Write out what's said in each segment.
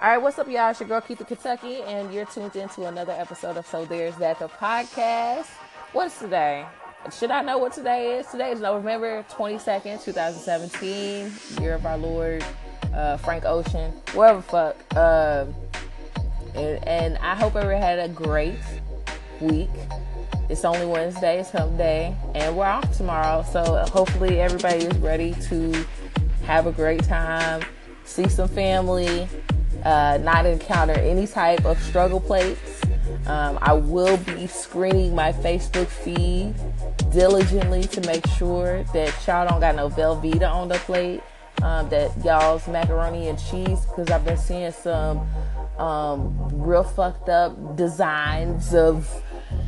All right, what's up, y'all? It's your girl Keith Keitha Kentucky, and you're tuned into another episode of So There's That the podcast. What's today? Should I know what today is? Today is November 22nd, 2017, year of our Lord, uh, Frank Ocean, whatever fuck. Uh, and, and I hope everyone had a great week. It's only Wednesday, it's hump day, and we're off tomorrow. So hopefully everybody is ready to have a great time, see some family, uh, not encounter any type of struggle plates. Um, I will be screening my Facebook feed diligently to make sure that y'all don't got no Velveeta on the plate. Um, that y'all's macaroni and cheese, because I've been seeing some um, real fucked up designs of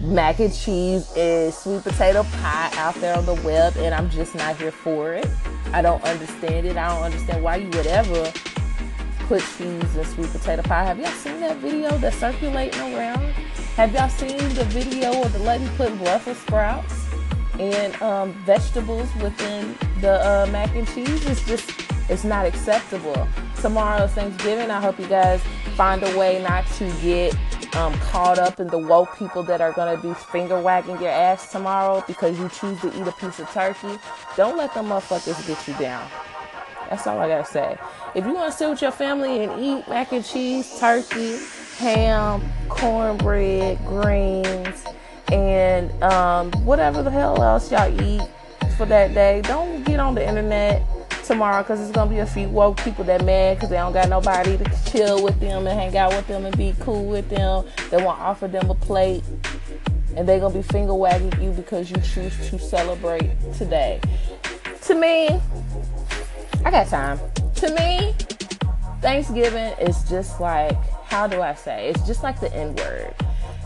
mac and cheese and sweet potato pie out there on the web, and I'm just not here for it. I don't understand it. I don't understand why you would ever put cheese in sweet potato pie. Have y'all seen that video that's circulating around? Have y'all seen the video of the lady putting Brussels sprouts and um, vegetables within the uh, mac and cheese? It's just, it's not acceptable. Tomorrow's Thanksgiving. I hope you guys find a way not to get um, caught up in the woke people that are going to be finger wagging your ass tomorrow because you choose to eat a piece of turkey. Don't let them motherfuckers get you down. That's all I gotta say. If you want to sit with your family and eat mac and cheese, turkey, ham, cornbread, greens, and um, whatever the hell else y'all eat for that day, don't get on the internet tomorrow because it's gonna be a few woke people that mad because they don't got nobody to chill with them and hang out with them and be cool with them. They want to offer them a plate and they gonna be finger wagging you because you choose to celebrate today. To me, I got time. To me, Thanksgiving is just like, how do I say? It's just like the N word.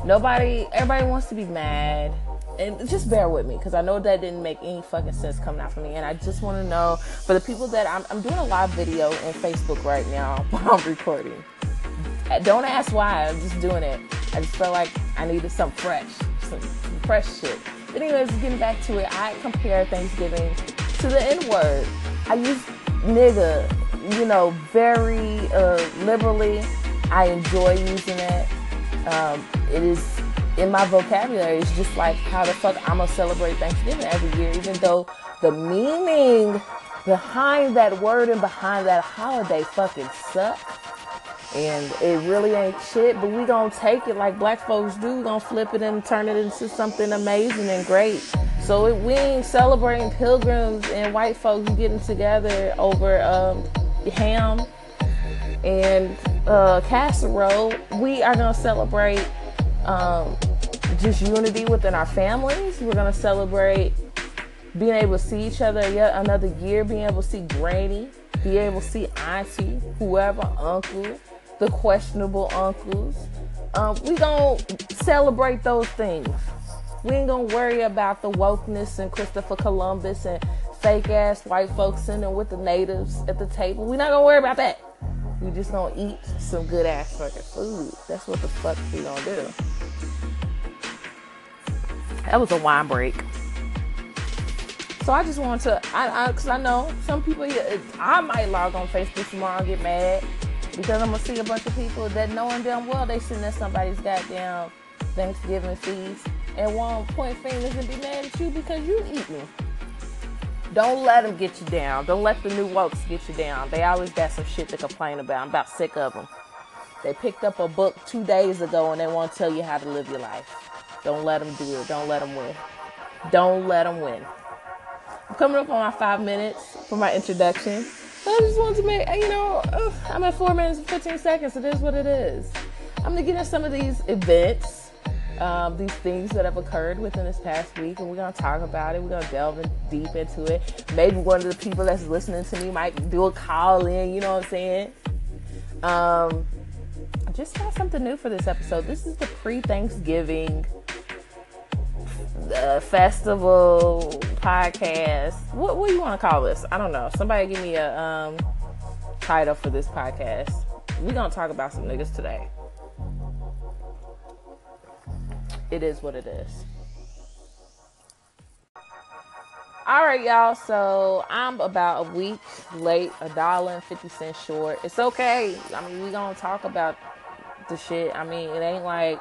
Nobody, everybody wants to be mad. And just bear with me because I know that didn't make any fucking sense coming out for me. And I just want to know for the people that I'm, I'm doing a live video in Facebook right now while I'm recording. Uh, don't ask why, I'm just doing it. I just felt like I needed some fresh, some, fresh shit. But anyways, getting back to it, I compare Thanksgiving to the N word. I use nigga, you know, very uh, liberally. I enjoy using it. Um, it is in my vocabulary. It's just like how the fuck I'm gonna celebrate Thanksgiving every year, even though the meaning behind that word and behind that holiday fucking suck. And it really ain't shit, but we gonna take it like black folks do. We gonna flip it and turn it into something amazing and great. So it, we ain't celebrating pilgrims and white folks getting together over um, ham and uh, casserole. We are gonna celebrate um, just unity within our families. We're gonna celebrate being able to see each other yet another year, being able to see granny, be able to see auntie, whoever, uncle, the questionable uncles. Um, we gonna celebrate those things. We ain't gonna worry about the wokeness and Christopher Columbus and fake ass white folks sitting with the natives at the table. We're not gonna worry about that. We just gonna eat some good ass fucking food. That's what the fuck we gonna do. That was a wine break. So I just want to, I, I, cause I know some people, I might log on Facebook tomorrow and get mad because I'm gonna see a bunch of people that knowing damn well they sitting at somebody's goddamn Thanksgiving feast and won't point fingers and be mad at you because you eating. Don't let them get you down. Don't let the new wokes get you down. They always got some shit to complain about. I'm about sick of them. They picked up a book two days ago and they want to tell you how to live your life. Don't let them do it. Don't let them win. Don't let them win. I'm coming up on my five minutes for my introduction. I just wanted to make, you know, I'm at four minutes and 15 seconds. It is what it is. I'm going to get into some of these events um, these things that have occurred within this past week, and we're gonna talk about it. We're gonna delve in deep into it. Maybe one of the people that's listening to me might do a call in. You know what I'm saying? Um, just got something new for this episode. This is the pre-Thanksgiving uh, festival podcast. What, what do you want to call this? I don't know. Somebody give me a um, title for this podcast. We're gonna talk about some niggas today it is what it is. All right, y'all. So I'm about a week late, a dollar and fifty cents short. It's okay. I mean, we gonna talk about the shit. I mean, it ain't like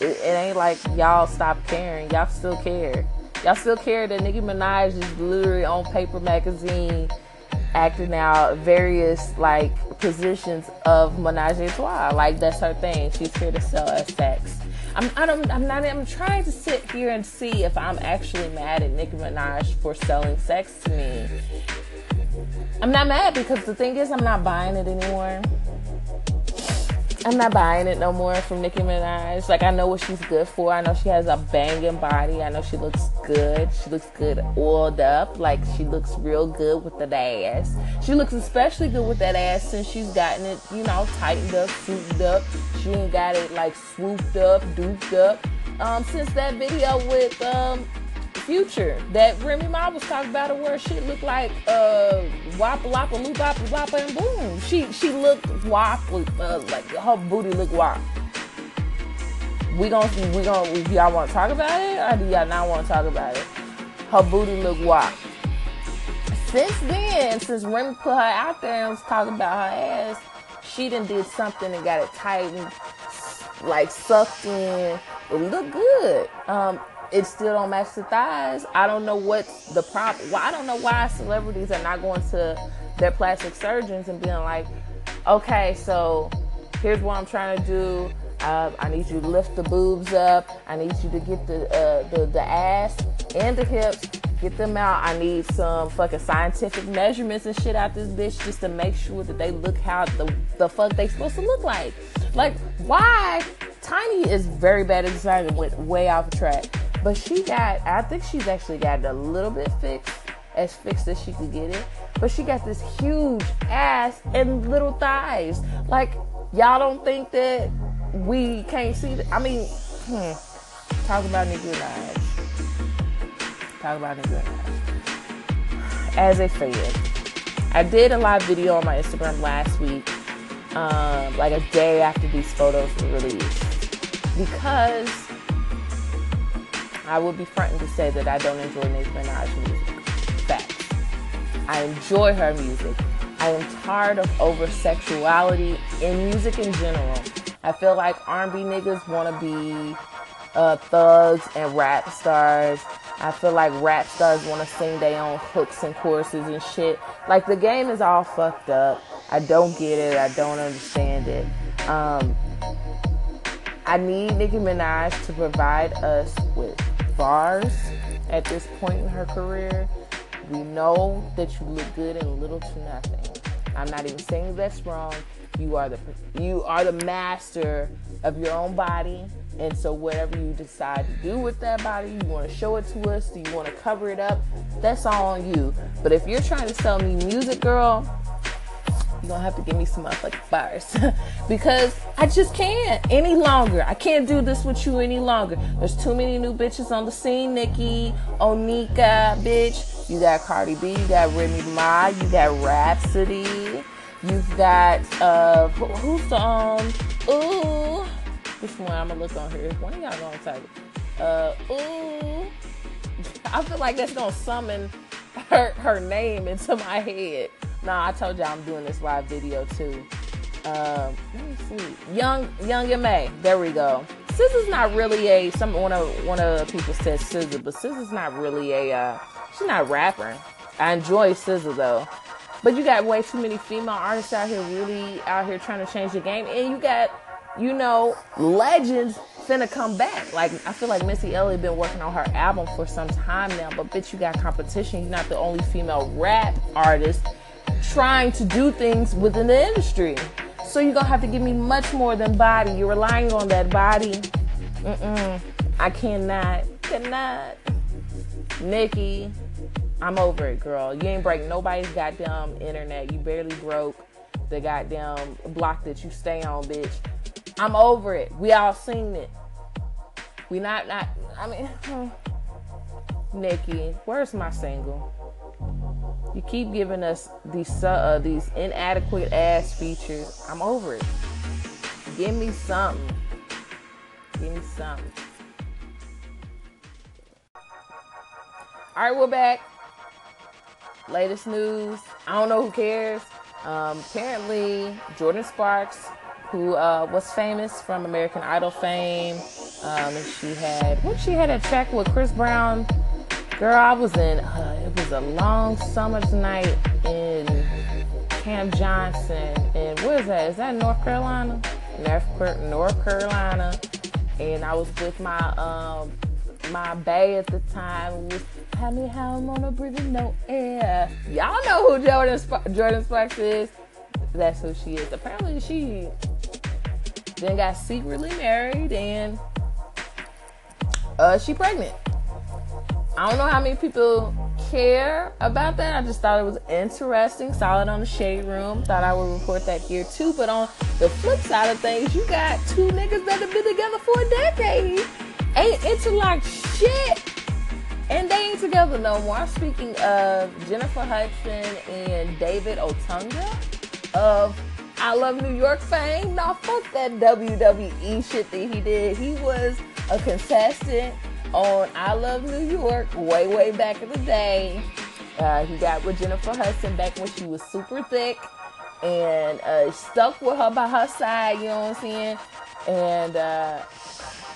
it, it ain't like y'all stop caring. Y'all still care. Y'all still care that Nicki Minaj is literally on Paper Magazine acting out various like positions of Menage a Trois. Like that's her thing. She's here to sell us sex. I'm, I don't, I'm not, I'm trying to sit here and see if I'm actually mad at Nicki Minaj for selling sex to me. I'm not mad because the thing is, I'm not buying it anymore. I'm not buying it no more from Nicki Minaj. Like I know what she's good for. I know she has a banging body. I know she looks good. She looks good oiled up. Like she looks real good with that ass. She looks especially good with that ass since she's gotten it, you know, tightened up, souped up. She ain't got it like swooped up, duped up. Um, since that video with um Future that Remy Ma was talking about where shit looked like uh wappa loppa loop wappa wappa and boom. She she looked waffle uh, like her booty looked wop. We gon' we gon' do y'all want to talk about it or do y'all not want to talk about it? Her booty look wop. Since then, since Remy put her out there and was talking about her ass, she done did something and got it tightened, like sucked in. It looked good. Um, it still don't match the thighs. I don't know what's the problem. Well, I don't know why celebrities are not going to their plastic surgeons and being like, okay, so here's what I'm trying to do. Uh, I need you to lift the boobs up. I need you to get the, uh, the the ass and the hips, get them out. I need some fucking scientific measurements and shit out this bitch just to make sure that they look how the the fuck they supposed to look like. Like why? Tiny is very bad at design and went way off the track. But she got, I think she's actually got it a little bit fixed, as fixed as she could get it. But she got this huge ass and little thighs. Like, y'all don't think that we can't see that? I mean, hmm. Talk about Nicki Minaj. Talk about Nicki Minaj. As a fan, I did a live video on my Instagram last week, um, like a day after these photos were released. Because I would be fronting to say that I don't enjoy Nicki Minaj music. Facts. I enjoy her music. I am tired of over sexuality in music in general. I feel like R&B niggas want to be uh, thugs and rap stars. I feel like rap stars want to sing their own hooks and choruses and shit. Like the game is all fucked up. I don't get it. I don't understand it. Um, I need Nicki Minaj to provide us with bars at this point in her career. We know that you look good in little to nothing. I'm not even saying that's wrong. You are the you are the master of your own body, and so whatever you decide to do with that body, you want to show it to us. Do you want to cover it up? That's all on you. But if you're trying to sell me music, girl, you're gonna have to give me some motherfucking bars because I just can't any longer. I can't do this with you any longer. There's too many new bitches on the scene. Nicki, Onika, bitch. You got Cardi B. You got Remy Ma. You got Rapsody. You've got uh, who's the um, ooh, which one? I'm gonna look on here. One of y'all gonna type it. Uh, ooh. I feel like that's gonna summon her her name into my head. Nah, I told y'all I'm doing this live video too. Um, let me see. Young Young M.A. There we go. SZA's not really a some one of one of people said SZA, but SZA's not really a uh, she's not a rapper. I enjoy SZA though. But you got way too many female artists out here really out here trying to change the game. And you got, you know, legends finna come back. Like I feel like Missy Elliott been working on her album for some time now, but bitch you got competition. You're not the only female rap artist trying to do things within the industry. So you're gonna have to give me much more than body. You're relying on that body. Mm-mm. I cannot, cannot. Nicki, I'm over it, girl. You ain't break nobody's goddamn internet. You barely broke the goddamn block that you stay on, bitch. I'm over it. We all seen it. We not not. I mean, Nicki, where's my single? You keep giving us these uh, these inadequate ass features. I'm over it. Give me something. Give me something. All right, we're back. Latest news. I don't know who cares. Um, apparently, Jordin Sparks, who uh, was famous from American Idol fame, um, she had what she had a track with Chris Brown. Girl, I was in. Uh, it was a long summer's night in Camp Johnson, and where is that? Is that North Carolina? North, North Carolina, and I was with my um, my bae at the time. Was tell me how on a breathing no air. Y'all know who Jordan Sp- Jordin Sparks is. That's who she is. Apparently, she then got secretly married and uh, she pregnant. I don't know how many people care about that. I just thought it was interesting. Solid on the shade room. Thought I would report that here too. But on the flip side of things, you got two niggas that have been together for a decade. Ain't interlocked shit. And they ain't together no more. I'm speaking of Jennifer Hudson and David Otunga of I Love New York fame. Now fuck that WWE shit that he did. He was a contestant on I Love New York way, way back in the day. Uh, he got with Jennifer Hudson back when she was super thick and uh, stuck with her by her side, you know what I'm saying? And uh,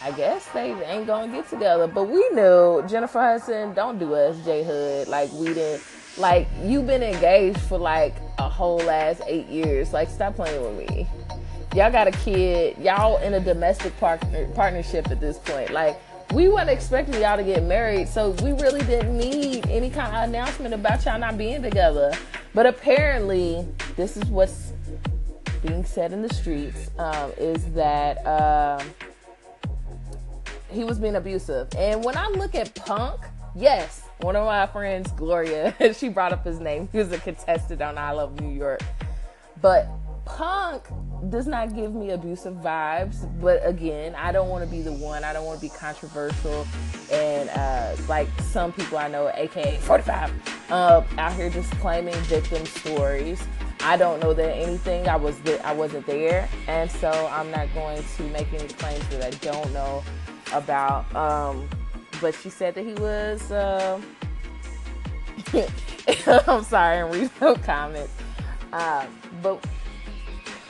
I guess they ain't gonna get together. But we knew Jennifer Hudson, don't do us, J Hud. Like we didn't like you've been engaged for like a whole last eight years. Like stop playing with me. Y'all got a kid, y'all in a domestic partner, partnership at this point. Like we weren't expecting y'all to get married, so we really didn't need any kind of announcement about y'all not being together. But apparently, this is what's being said in the streets um, is that uh, he was being abusive. And when I look at Punk, yes, one of my friends, Gloria, she brought up his name. He was a contestant on I Love New York. But Punk does not give me abusive vibes, but again, I don't want to be the one. I don't want to be controversial and uh, like some people I know, aka 45, uh, out here just claiming victim stories. I don't know that anything. I was th- I wasn't there, and so I'm not going to make any claims that I don't know about. Um, but she said that he was. Uh, I'm sorry, and read no comments. Uh, but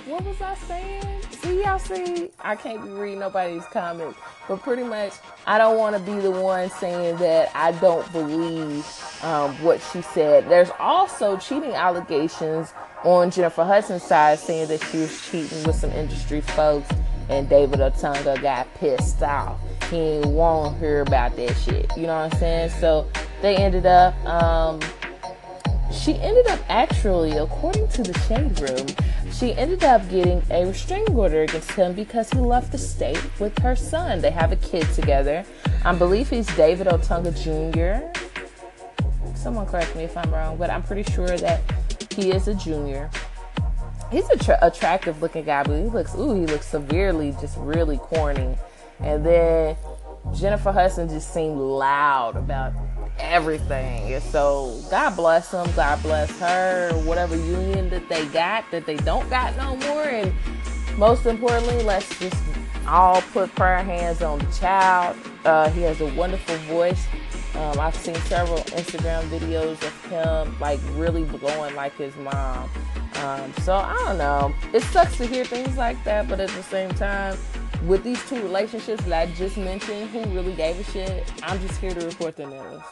what was I saying? See, y'all see, I can't be reading nobody's comments, but pretty much, I don't want to be the one saying that I don't believe um, what she said. There's also cheating allegations on Jennifer Hudson's side, saying that she was cheating with some industry folks, and David Otunga got pissed off. He to hear about that shit. You know what I'm saying? So they ended up. Um, she ended up actually, according to the Shade Room, she ended up getting a restraining order against him because he left the state with her son. They have a kid together. I believe he's David Otunga Jr. Someone correct me if I'm wrong, but I'm pretty sure that he is a junior. He's a tra- attractive looking guy, but he looks, ooh, he looks severely just really corny. And then Jennifer Hudson just seemed loud about everything. So God bless them, God bless her, whatever union that they got that they don't got no more. And most importantly, let's just all put prayer hands on the child. Uh, he has a wonderful voice. Um, I've seen several Instagram videos of him like really blowing like his mom. Um, so I don't know. It sucks to hear things like that, but at the same time, with these two relationships that I just mentioned, who really gave a shit? I'm just here to report the news.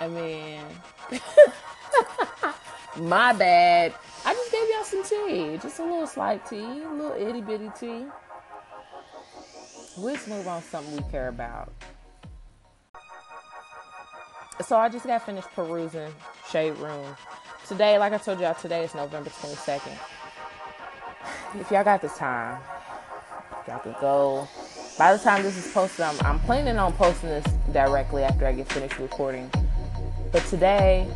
I mean, my bad. I just gave y'all some tea. Just a little slight tea, a little itty bitty tea. Let's move on something we care about. So I just got finished perusing Shade Room. Today, like I told y'all, today is November 22nd. If y'all got the time, y'all could go. By the time this is posted, I'm, I'm planning on posting this directly after I get finished recording but today,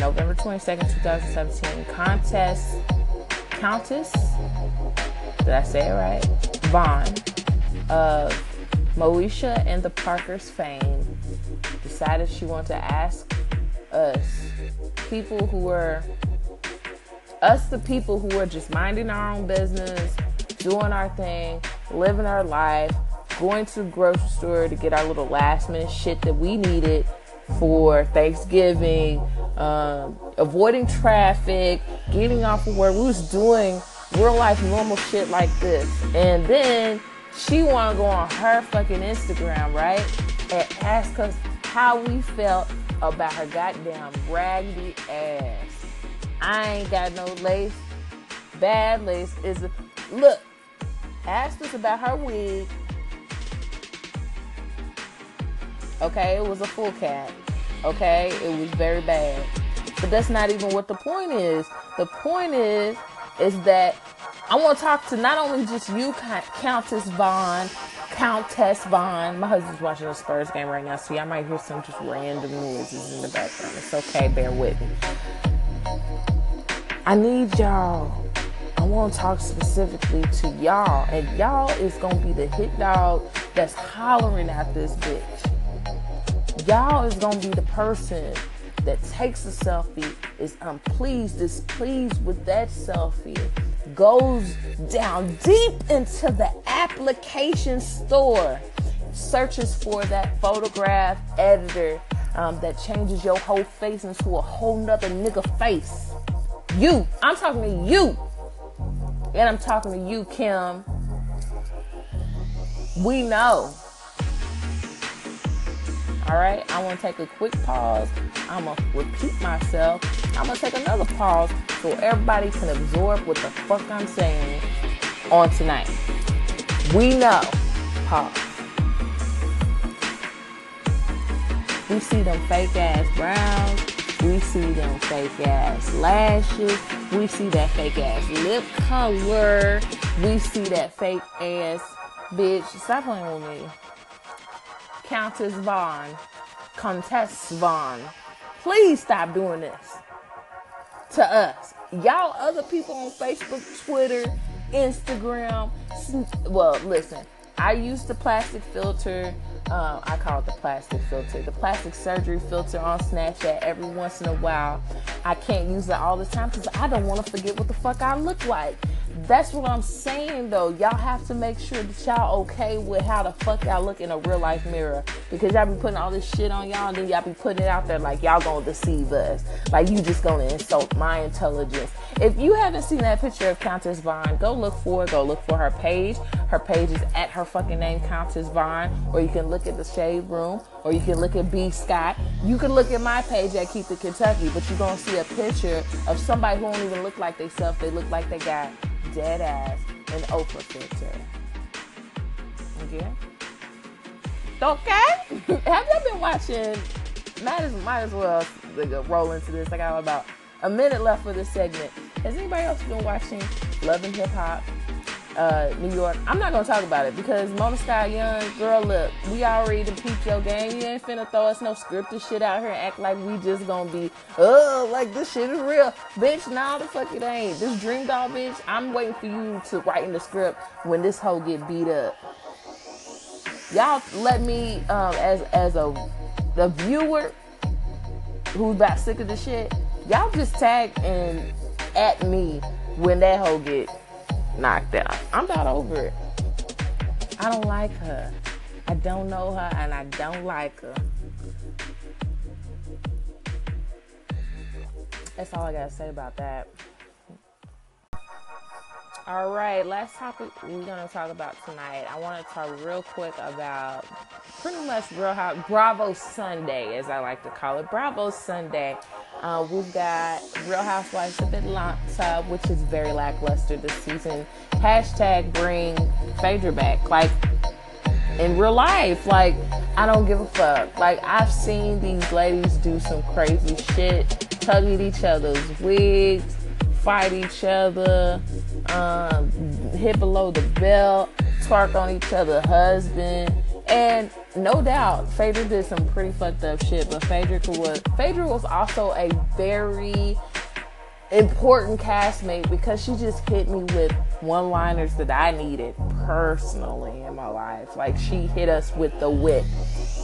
November 22nd, 2017, contest Countess, did I say it right? Vaughn of Moesha and the Parkers fame decided she wanted to ask us, people who were us the people who were just minding our own business, doing our thing, living our life, going to the grocery store to get our little last minute shit that we needed for Thanksgiving, um, avoiding traffic, getting off of work. We was doing real life normal shit like this. And then she wanna go on her fucking Instagram, right? And ask us how we felt about her goddamn raggedy ass. I ain't got no lace. Bad lace is a look. Asked us about her wig. Okay, it was a full cap. Okay, it was very bad. But that's not even what the point is. The point is, is that I want to talk to not only just you, Countess Vaughn, Countess Vaughn. My husband's watching a Spurs game right now, so y'all might hear some just random noises in the background. It's okay, bear with me. I need y'all. I want to talk specifically to y'all, and y'all is gonna be the hit dog that's hollering at this bitch. Y'all is gonna be the person that takes a selfie, is unpleased, displeased with that selfie, goes down deep into the application store, searches for that photograph editor um, that changes your whole face into a whole nother nigga face. You, I'm talking to you. And I'm talking to you, Kim. We know. All right, I want to take a quick pause. I'm going to repeat myself. I'm going to take another pause so everybody can absorb what the fuck I'm saying on tonight. We know. Pause. We see them fake ass brows. We see them fake ass lashes. We see that fake ass lip color. We see that fake ass bitch. Stop playing with me. Countess Vaughn. Countess Vaughn. Please stop doing this to us. Y'all, other people on Facebook, Twitter, Instagram. Well, listen, I use the plastic filter um, I call it the plastic filter, the plastic surgery filter on Snapchat every once in a while. I can't use it all the time because I don't want to forget what the fuck I look like. That's what I'm saying though. Y'all have to make sure that y'all okay with how the fuck y'all look in a real life mirror. Because y'all be putting all this shit on y'all and then y'all be putting it out there like y'all gonna deceive us. Like you just gonna insult my intelligence. If you haven't seen that picture of Countess Vaughn, go look for it. Go look for her page. Her page is at her fucking name, Countess Vaughn. Or you can look at the Shade Room. Or you can look at B Scott. You can look at my page at Keep It Kentucky. But you're gonna see a picture of somebody who don't even look like they self. They look like they got dead ass an Oprah filter. Okay? Okay? Have y'all been watching? Might as, might as well roll into this. I got about a minute left for this segment. Has anybody else been watching Love and Hip Hop? Uh, New York. I'm not gonna talk about it because Mona Young, girl, look, we already peeped your game. You ain't finna throw us no scripted shit out here and act like we just gonna be, oh, like this shit is real. Bitch, nah, the fuck it ain't. This Dream Doll bitch, I'm waiting for you to write in the script when this hoe get beat up. Y'all let me, um, as as a, a viewer who's about sick of the shit, y'all just tag and at me when that hoe get knocked out. I'm not over it. I don't like her. I don't know her and I don't like her. That's all I gotta say about that. All right, last topic we're gonna talk about tonight. I want to talk real quick about pretty much Bravo Sunday, as I like to call it. Bravo Sunday. Uh, we've got Real Housewives of Atlanta, which is very lackluster this season. Hashtag bring Phaedra back. Like in real life, like I don't give a fuck. Like I've seen these ladies do some crazy shit, tug at each other's wigs, fight each other, um, hit below the belt, twerk on each other, husband. And no doubt, Phaedra did some pretty fucked up shit, but Phaedra was Phaedra was also a very important castmate because she just hit me with one liners that I needed personally in my life. Like she hit us with the wit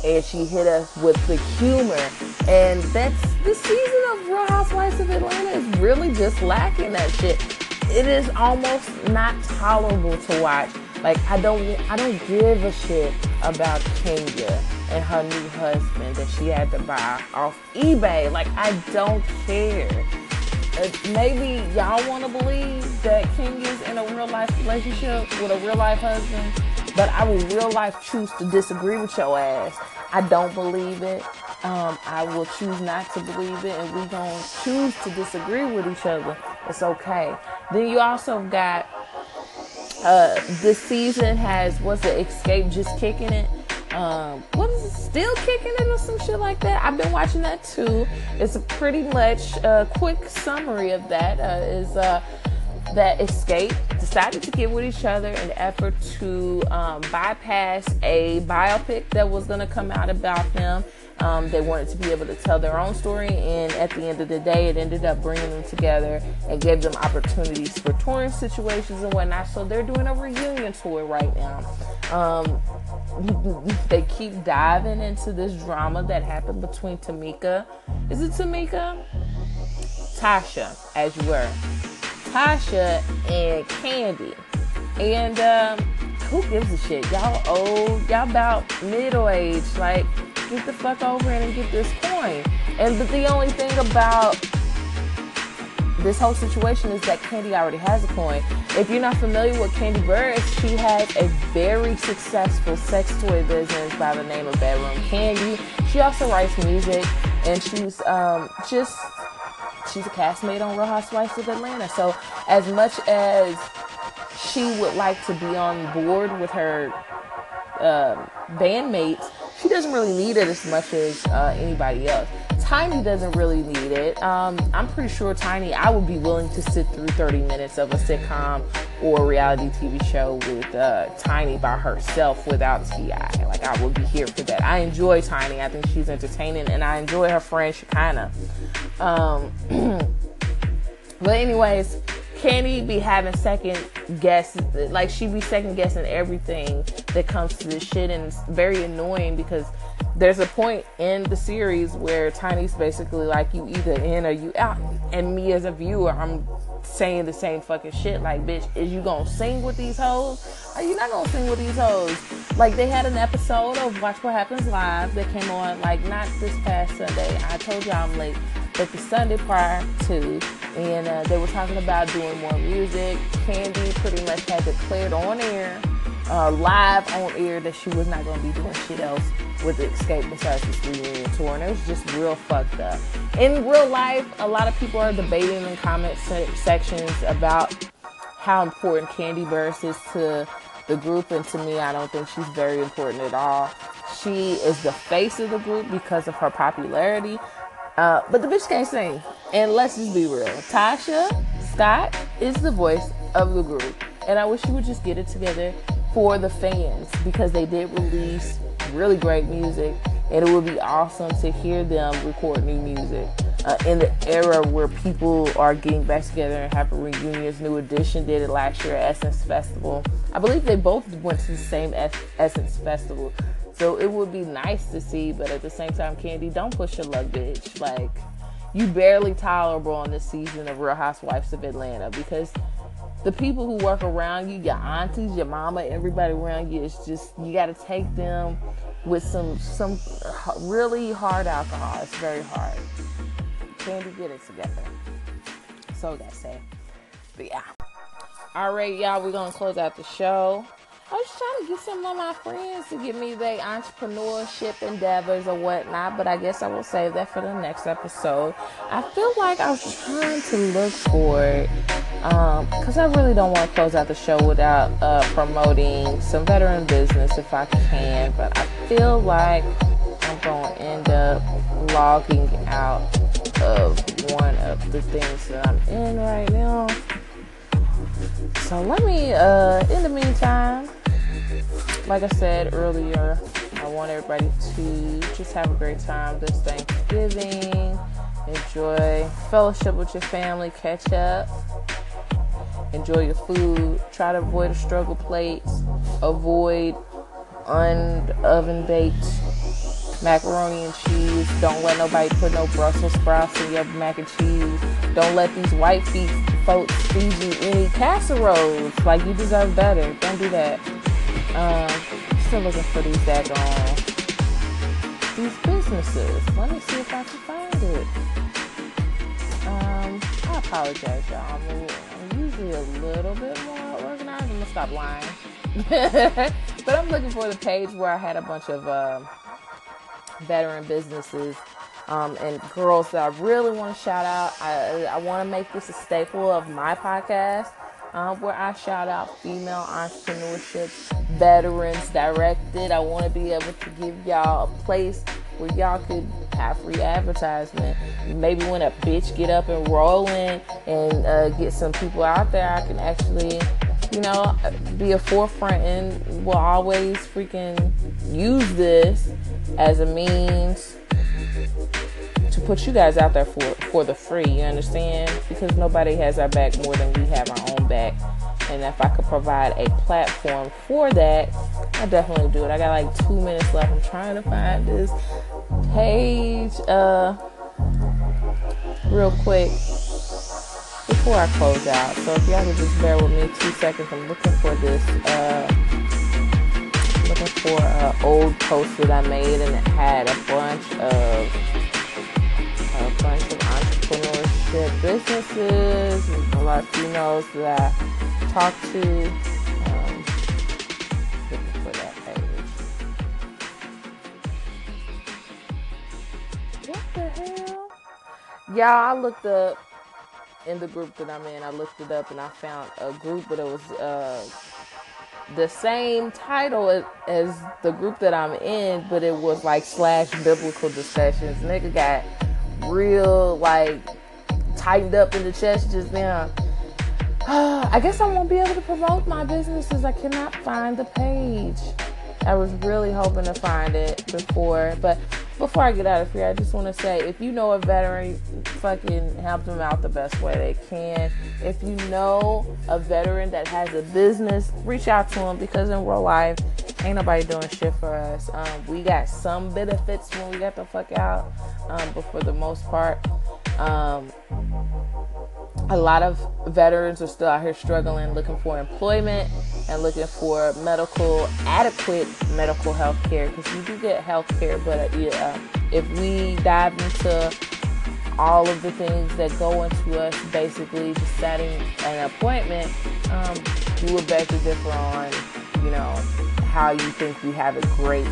and she hit us with the humor. And that's the season of Real Housewives of Atlanta is really just lacking that shit. It is almost not tolerable to watch Like I don't I don't give a shit about Kenya and her new husband that she had to buy off eBay. Like I don't care. Maybe y'all want to believe that King is in a real life relationship with a real life husband, but I will real life choose to disagree with your ass. I don't believe it. Um, I will choose not to believe it, and we're gonna choose to disagree with each other. It's okay. Then you also got uh, this season has what's it? Xscape just kicking it. Um, what is it? Still kicking it or some shit like that. I've been watching that too. It's a pretty much a quick summary of that. Uh, is uh, that Xscape decided to get with each other in an effort to um, bypass a biopic that was going to come out about them. Um, they wanted to be able to tell their own story, and at the end of the day, it ended up bringing them together and gave them opportunities for touring situations and whatnot. So they're doing a reunion tour right now. Um, they keep diving into this drama that happened between Tamika. Is it Tamika? Tasha, as you were. Tasha and Kandi. And um, who gives a shit? Y'all old, y'all about middle age. Like, get the fuck over and get this coin. And but the only thing about this whole situation is that Kandi already has a coin. If you're not familiar with Kandi Burruss, she has a very successful sex toy business by the name of Bedroom Kandi. She also writes music, and she's um, just she's a castmate on Real Housewives of Atlanta. So as much as she would like to be on board with her uh, bandmates, she doesn't really need it as much as uh, anybody else. Tiny doesn't really need it. Um, I'm pretty sure Tiny, I would be willing to sit through 30 minutes of a sitcom or a reality TV show with uh, Tiny by herself without T.I. Like, I would be here for that. I enjoy Tiny. I think she's entertaining, and I enjoy her friend Shekinah. Um, but, anyways, Kandi be having second guess, like she be second guessing everything that comes to this shit, and it's very annoying because there's a point in the series where Tiny's basically like you either in or you out, and me as a viewer, I'm saying the same fucking shit. Like, bitch, is you gonna sing with these hoes? Are you not gonna sing with these hoes? Like, they had an episode of Watch What Happens Live that came on, like, not this past Sunday. I told y'all I'm late, but the Sunday prior to, and uh, they were talking about doing more music. Kandi pretty much had declared on air, uh, live on air, that she was not gonna be doing shit else with Xscape besides this reunion tour, and it was just real fucked up. In real life, a lot of people are debating in comment se- sections about how important Kandi Burruss is to the group, and to me, I don't think she's very important at all. She is the face of the group because of her popularity, uh, but the bitch can't sing. And let's just be real. Tasha Scott is the voice of the group, and I wish you would just get it together for the fans because they did release really great music, and it would be awesome to hear them record new music. Uh, in the era where people are getting back together and having reunions, New Edition did it last year at Essence Festival. I believe they both went to the same Essence Festival. So it would be nice to see, but at the same time, Kandi, don't push your luck, bitch. Like, you barely tolerable on this season of Real Housewives of Atlanta because the people who work around you, your aunties, your mama, everybody around you, it's just you got to take them with some some really hard alcohol. It's very hard. Kandi, get it together. So that's say. But yeah. All right, y'all. We're gonna close out the show. I was trying to get some of my friends to give me their entrepreneurship endeavors or whatnot, but I guess I will save that for the next episode. I feel like I was trying to look for it because um, I really don't want to close out the show without uh, promoting some veteran business if I can, but I feel like I'm going to end up logging out of one of the things that I'm in right now. So let me, uh, in the meantime, like I said earlier, I want everybody to just have a great time this Thanksgiving. Enjoy fellowship with your family, catch up, enjoy your food, try to avoid a struggle plates, avoid unoven baked macaroni and cheese. Don't let nobody put no Brussels sprouts in your mac and cheese. Don't let these white feet folks feed you any casseroles. Like you deserve better. Don't do that. Um, still looking for these daggone these businesses. Let me see if I can find it. Um, I apologize, y'all. I'm, I'm usually a little bit more organized. I'm gonna stop lying. but I'm looking for the page where I had a bunch of uh, veteran businesses um, and girls that I really want to shout out. I, I want to make this a staple of my podcast. Um, where I shout out female entrepreneurship veterans directed. I want to be able to give y'all a place where y'all could have free advertisement. Maybe when a bitch get up and rolling and uh, get some people out there, I can actually, you know, be a forefront and will always freaking use this as a means to put you guys out there for for the free. You understand? Because nobody has our back more than we have our own back. And if I could provide a platform for that, I definitely do it. I got like two minutes left. I'm trying to find this page uh real quick before I close out. So if y'all could just bear with me two seconds, I'm looking for this uh looking for an old post that I made and it had a bunch of businesses a lot of females that I talk to. Um, for that page. What the hell? Y'all, I looked up in the group that I'm in. I looked it up and I found a group, but it was uh, the same title as the group that I'm in, but it was like slash biblical discussions. Nigga got real like tightened up in the chest just now. I guess I won't be able to promote my businesses. I cannot find the page. I was really hoping to find it before, but before I get out of here, I just want to say if you know a veteran, fucking help them out the best way they can. If you know a veteran that has a business, reach out to them because in real life, ain't nobody doing shit for us. Um, we got some benefits when we got the fuck out, um, but for the most part, um, a lot of veterans are still out here struggling, looking for employment and looking for medical, adequate medical health care because you do get health care, but uh, if we dive into all of the things that go into us basically just setting an appointment, um, we would beg to differ on, you know, how you think we have it great.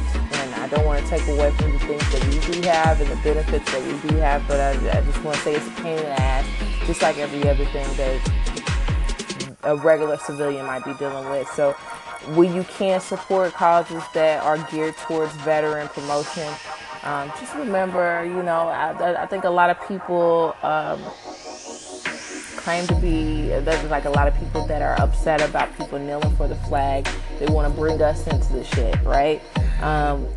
I don't want to take away from the things that we do have and the benefits that we do have, but I, I just want to say it's a pain in the ass, just like every other thing that a regular civilian might be dealing with. So when you can support causes that are geared towards veteran promotion, um, just remember, you know, I, I, think a lot of people um, claim to be, there's like a lot of people that are upset about people kneeling for the flag. They want to bring us into the shit, right? Um,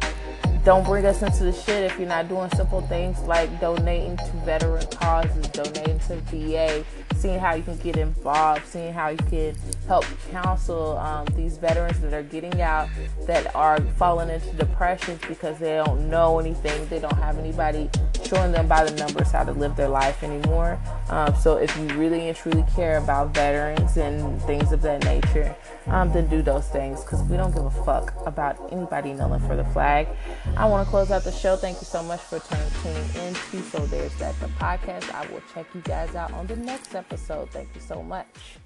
don't bring us into the shit if you're not doing simple things like donating to veteran causes, donating to VA, seeing how you can get involved, seeing how you can help counsel um, these veterans that are getting out that are falling into depressions because they don't know anything, they don't have anybody showing them by the numbers how to live their life anymore. Um, so if you really and truly care about veterans and things of that nature, um, then do those things because we don't give a fuck about anybody kneeling for the flag. I want to close out the show. Thank you so much for tuning in to So There's That, the podcast. I will check you guys out on the next episode. Thank you so much.